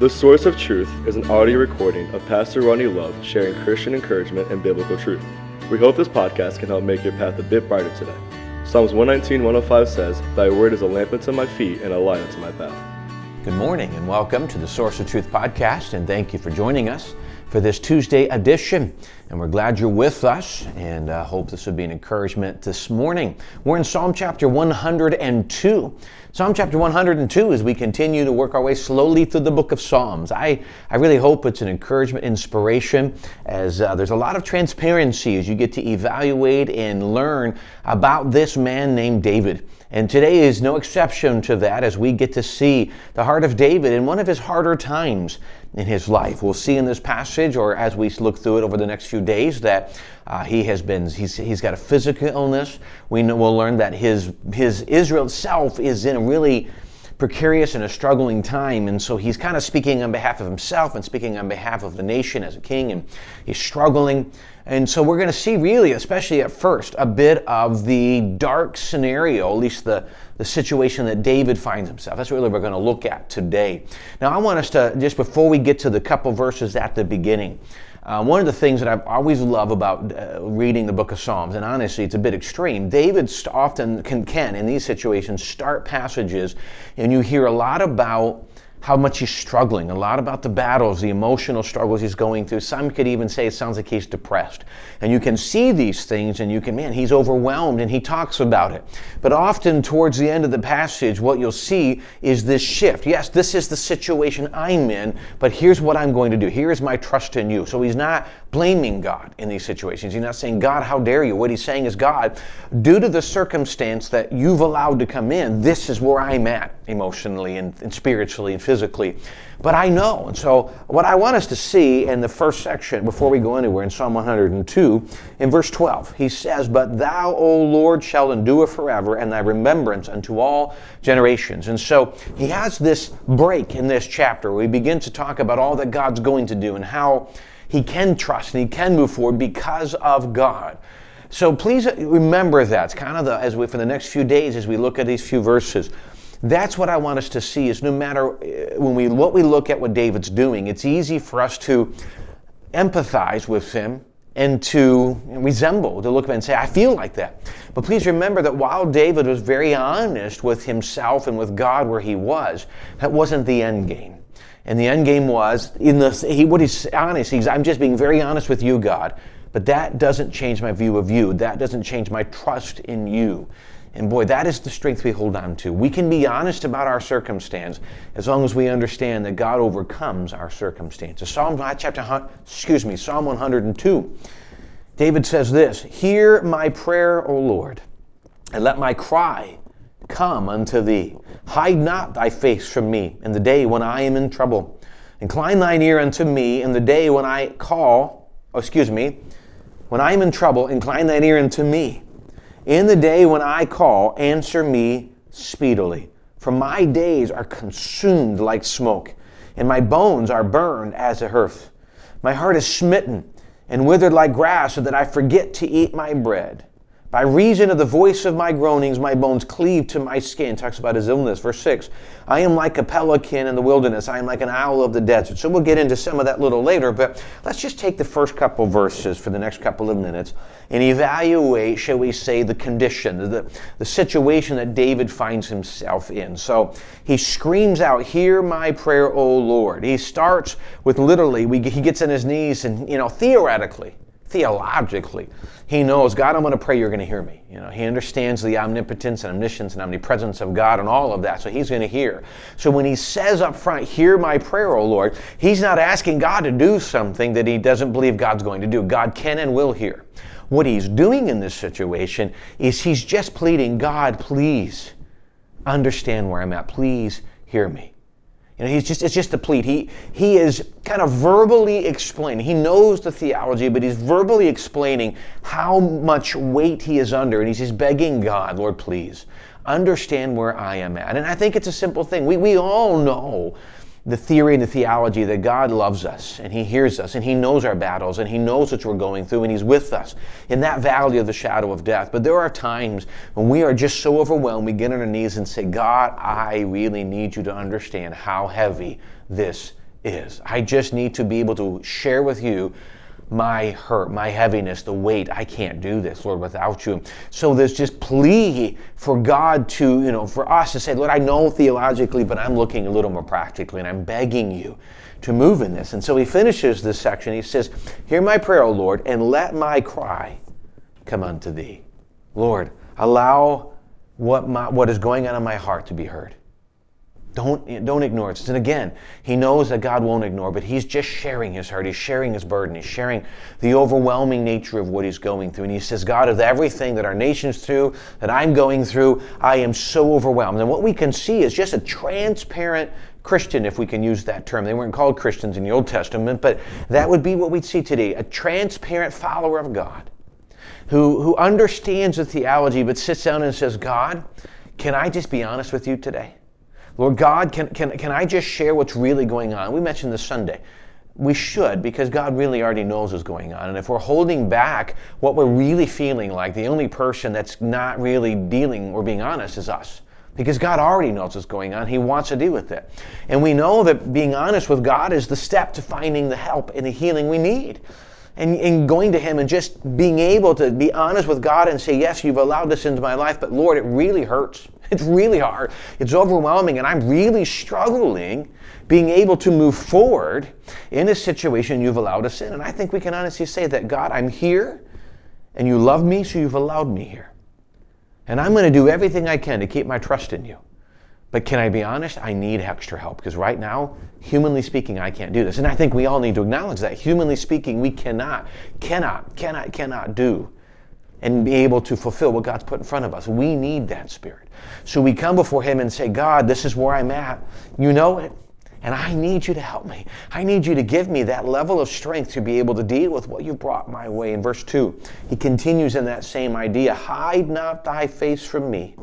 The Source of Truth is an audio recording of Pastor Ronnie Love sharing Christian encouragement and biblical truth. We hope this podcast can help make your path a bit brighter today. Psalms 119, 105 says, Thy word is a lamp unto my feet and a light unto my path. Good morning and welcome to the Source of Truth podcast, and thank you for joining us for this Tuesday edition. And we're glad you're with us and uh, hope this will be an encouragement this morning. We're in Psalm chapter 102. Psalm chapter 102 as we continue to work our way slowly through the book of Psalms. I, I really hope it's an encouragement, inspiration, as uh, there's a lot of transparency as you get to evaluate and learn about this man named David. And today is no exception to that as we get to see the heart of David in one of his harder times in his life. We'll see in this passage, or as we look through it over the next few days, that uh, he has been he's, he's got a physical illness. We know, we'll learn that his his Israel itself is in a really precarious and a struggling time. And so he's kind of speaking on behalf of himself and speaking on behalf of the nation as a king, and he's struggling. And so we're going to see, really, especially at first, a bit of the dark scenario, at least the, the situation that David finds himself. That's really what we're going to look at today. Now, I want us to, just before we get to the couple verses at the beginning, uh, one of the things that I've always loved about uh, reading the book of Psalms, and honestly, it's a bit extreme. David often can, can, in these situations, start passages, and you hear a lot about how much he's struggling, a lot about the battles, the emotional struggles he's going through. Some could even say it sounds like he's depressed. And you can see these things and you can, man, he's overwhelmed and he talks about it. But often towards the end of the passage, what you'll see is this shift. Yes, this is the situation I'm in, but here's what I'm going to do. Here is my trust in you. So he's not blaming God in these situations. He's not saying, God, how dare you? What he's saying is, God, due to the circumstance that you've allowed to come in, this is where I'm at emotionally and, and spiritually and physically. But I know. And so, what I want us to see in the first section, before we go anywhere, in Psalm 102, in verse 12, he says, But thou, O Lord, shalt endure forever, and thy remembrance unto all generations. And so, he has this break in this chapter where he begins to talk about all that God's going to do and how he can trust and he can move forward because of God. So please remember that. It's kind of the, as we, for the next few days, as we look at these few verses, that's what I want us to see is no matter uh, when we, what we look at what David's doing, it's easy for us to empathize with him and to resemble, to look at and say, I feel like that. But please remember that while David was very honest with himself and with God where he was, that wasn't the end game. And the end game was in the he what he's honest. He's I'm just being very honest with you, God. But that doesn't change my view of you. That doesn't change my trust in you. And boy, that is the strength we hold on to. We can be honest about our circumstance as long as we understand that God overcomes our circumstances. Psalm uh, chapter excuse me, Psalm 102. David says this, "Hear my prayer, O Lord, and let my cry come unto thee. Hide not thy face from me in the day when I am in trouble. Incline thine ear unto me in the day when I call, oh, excuse me, when I am in trouble, incline thine ear unto me. In the day when I call, answer me speedily. For my days are consumed like smoke, and my bones are burned as a hearth. My heart is smitten and withered like grass, so that I forget to eat my bread. By reason of the voice of my groanings, my bones cleave to my skin. Talks about his illness. Verse 6 I am like a pelican in the wilderness. I am like an owl of the desert. So we'll get into some of that little later, but let's just take the first couple verses for the next couple of minutes and evaluate, shall we say, the condition, the, the situation that David finds himself in. So he screams out, Hear my prayer, O Lord. He starts with literally, we, he gets on his knees and, you know, theoretically, theologically, he knows, God, I'm going to pray you're going to hear me. You know, he understands the omnipotence and omniscience and omnipresence of God and all of that, so he's going to hear. So when he says up front, hear my prayer, O Lord, he's not asking God to do something that he doesn't believe God's going to do. God can and will hear. What he's doing in this situation is he's just pleading, God, please understand where I'm at. Please hear me. You know, he's just, it's just a plead. He, he is kind of verbally explaining. He knows the theology, but he's verbally explaining how much weight he is under. And he's just begging God, Lord, please understand where I am at. And I think it's a simple thing. We, we all know the theory and the theology that God loves us and He hears us and He knows our battles and He knows what we're going through and He's with us in that valley of the shadow of death. But there are times when we are just so overwhelmed, we get on our knees and say, God, I really need you to understand how heavy this is. I just need to be able to share with you my hurt, my heaviness, the weight. I can't do this, Lord, without you. So there's just plea for God to, you know, for us to say, Lord, I know theologically, but I'm looking a little more practically, and I'm begging you to move in this. And so he finishes this section. He says, Hear my prayer, O Lord, and let my cry come unto thee. Lord, allow what, my, what is going on in my heart to be heard. Don't, don't ignore it. And again, he knows that God won't ignore, but he's just sharing his heart. He's sharing his burden. He's sharing the overwhelming nature of what he's going through. And he says, God, of everything that our nation's through, that I'm going through, I am so overwhelmed. And what we can see is just a transparent Christian, if we can use that term. They weren't called Christians in the Old Testament, but that would be what we'd see today a transparent follower of God who, who understands the theology but sits down and says, God, can I just be honest with you today? Lord God, can, can, can I just share what's really going on? We mentioned this Sunday. We should, because God really already knows what's going on. And if we're holding back what we're really feeling like, the only person that's not really dealing or being honest is us. Because God already knows what's going on. He wants to deal with it. And we know that being honest with God is the step to finding the help and the healing we need. And, and going to Him and just being able to be honest with God and say, Yes, you've allowed this into my life, but Lord, it really hurts. It's really hard. It's overwhelming, and I'm really struggling being able to move forward in a situation you've allowed us in. And I think we can honestly say that God, I'm here, and you love me, so you've allowed me here. And I'm going to do everything I can to keep my trust in you. But can I be honest? I need extra help because right now, humanly speaking, I can't do this. And I think we all need to acknowledge that. Humanly speaking, we cannot, cannot, cannot, cannot do and be able to fulfill what God's put in front of us. We need that spirit. So we come before Him and say, God, this is where I'm at. You know it. And I need you to help me. I need you to give me that level of strength to be able to deal with what you brought my way. In verse 2, he continues in that same idea Hide not thy face from me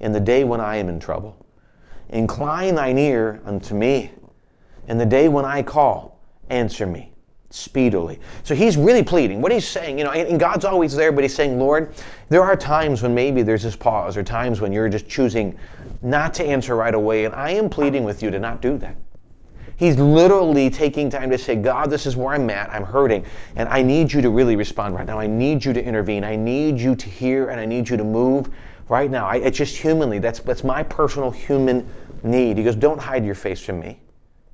in the day when I am in trouble. Incline thine ear unto me in the day when I call. Answer me speedily. So he's really pleading. What he's saying, you know, and God's always there, but he's saying, Lord, there are times when maybe there's this pause, or times when you're just choosing not to answer right away, and I am pleading with you to not do that. He's literally taking time to say, God, this is where I'm at. I'm hurting. And I need you to really respond right now. I need you to intervene. I need you to hear and I need you to move right now. I, it's just humanly. That's, that's my personal human need. He goes, Don't hide your face from me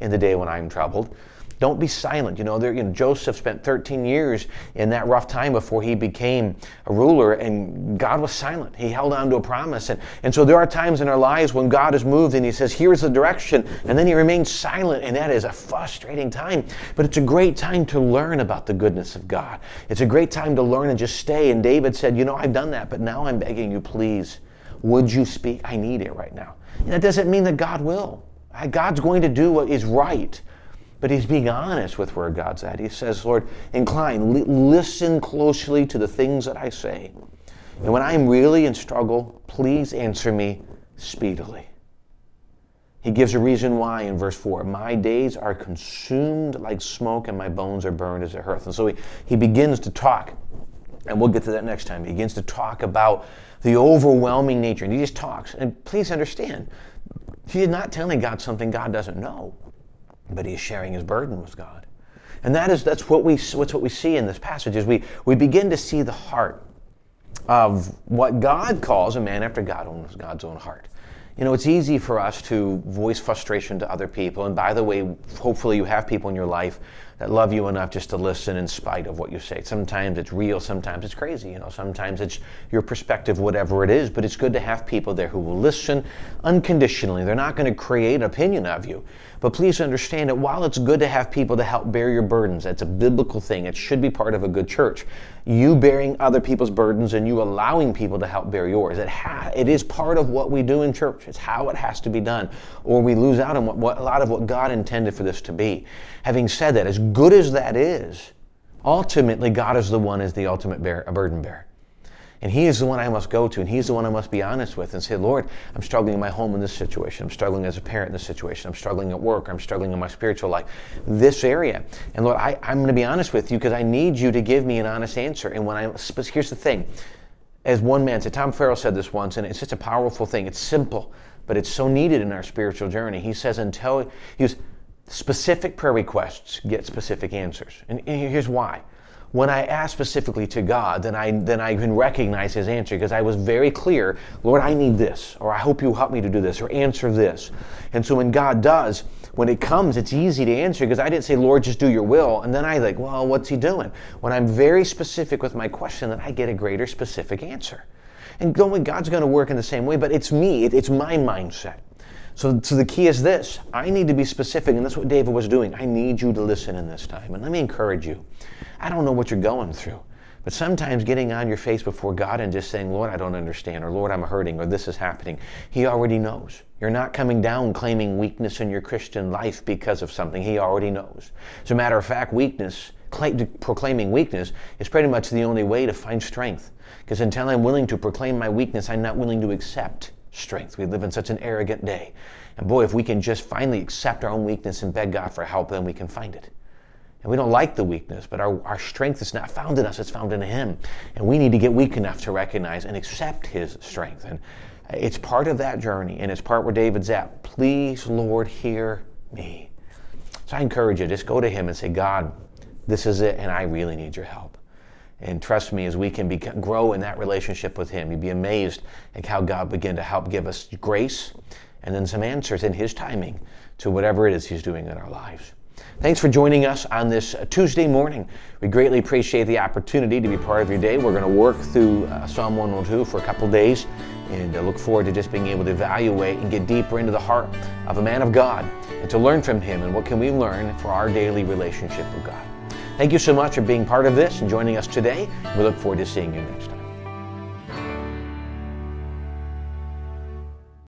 in the day when I'm troubled. Don't be silent. You know, there, you know, Joseph spent 13 years in that rough time before he became a ruler, and God was silent. He held on to a promise. And, and so there are times in our lives when God has moved and he says, Here's the direction, and then he remains silent, and that is a frustrating time. But it's a great time to learn about the goodness of God. It's a great time to learn and just stay. And David said, You know, I've done that, but now I'm begging you, please, would you speak? I need it right now. And that doesn't mean that God will. God's going to do what is right. But he's being honest with where God's at. He says, Lord, incline, li- listen closely to the things that I say. And when I'm really in struggle, please answer me speedily. He gives a reason why in verse 4 My days are consumed like smoke, and my bones are burned as a hearth. And so he, he begins to talk, and we'll get to that next time. He begins to talk about the overwhelming nature. And he just talks. And please understand, he's not telling God something God doesn't know but he's sharing his burden with God. And that is that's what we what's what we see in this passage is we we begin to see the heart of what God calls a man after God owns God's own heart. You know, it's easy for us to voice frustration to other people. And by the way, hopefully you have people in your life that love you enough just to listen in spite of what you say. Sometimes it's real, sometimes it's crazy, you know, sometimes it's your perspective, whatever it is, but it's good to have people there who will listen unconditionally. They're not going to create an opinion of you. But please understand that while it's good to have people to help bear your burdens, that's a biblical thing. It should be part of a good church. You bearing other people's burdens and you allowing people to help bear yours. It, ha- it is part of what we do in church. It's how it has to be done. Or we lose out on what, what, a lot of what God intended for this to be. Having said that, as good as that is, ultimately God is the one is the ultimate bear, a burden bearer. And He is the one I must go to, and He's the one I must be honest with and say, Lord, I'm struggling in my home in this situation. I'm struggling as a parent in this situation. I'm struggling at work. I'm struggling in my spiritual life. This area. And Lord, I, I'm going to be honest with you because I need you to give me an honest answer. And when I, but here's the thing. As one man said, Tom Farrell said this once, and it's such a powerful thing. It's simple, but it's so needed in our spiritual journey. He says, until, he was, specific prayer requests get specific answers. And here's why. When I ask specifically to God, then I, then I can recognize His answer because I was very clear, Lord, I need this, or I hope you help me to do this, or answer this. And so when God does, when it comes, it's easy to answer because I didn't say, Lord, just do your will. And then I like, well, what's He doing? When I'm very specific with my question, then I get a greater specific answer. And God's going to work in the same way, but it's me, it's my mindset. So, so the key is this I need to be specific, and that's what David was doing. I need you to listen in this time. And let me encourage you. I don't know what you're going through, but sometimes getting on your face before God and just saying, Lord, I don't understand, or Lord, I'm hurting, or this is happening, He already knows. You're not coming down claiming weakness in your Christian life because of something. He already knows. As a matter of fact, weakness, proclaiming weakness, is pretty much the only way to find strength. Because until I'm willing to proclaim my weakness, I'm not willing to accept strength. We live in such an arrogant day. And boy, if we can just finally accept our own weakness and beg God for help, then we can find it. And we don't like the weakness, but our, our strength is not found in us, it's found in Him. And we need to get weak enough to recognize and accept His strength. And it's part of that journey, and it's part where David's at. Please, Lord, hear me. So I encourage you, just go to Him and say, God, this is it, and I really need your help. And trust me, as we can be, grow in that relationship with Him, you'd be amazed at how God begin to help give us grace and then some answers in His timing to whatever it is He's doing in our lives. Thanks for joining us on this Tuesday morning. We greatly appreciate the opportunity to be part of your day. We're going to work through uh, Psalm 102 for a couple days and uh, look forward to just being able to evaluate and get deeper into the heart of a man of God and to learn from him and what can we learn for our daily relationship with God. Thank you so much for being part of this and joining us today. We look forward to seeing you next time.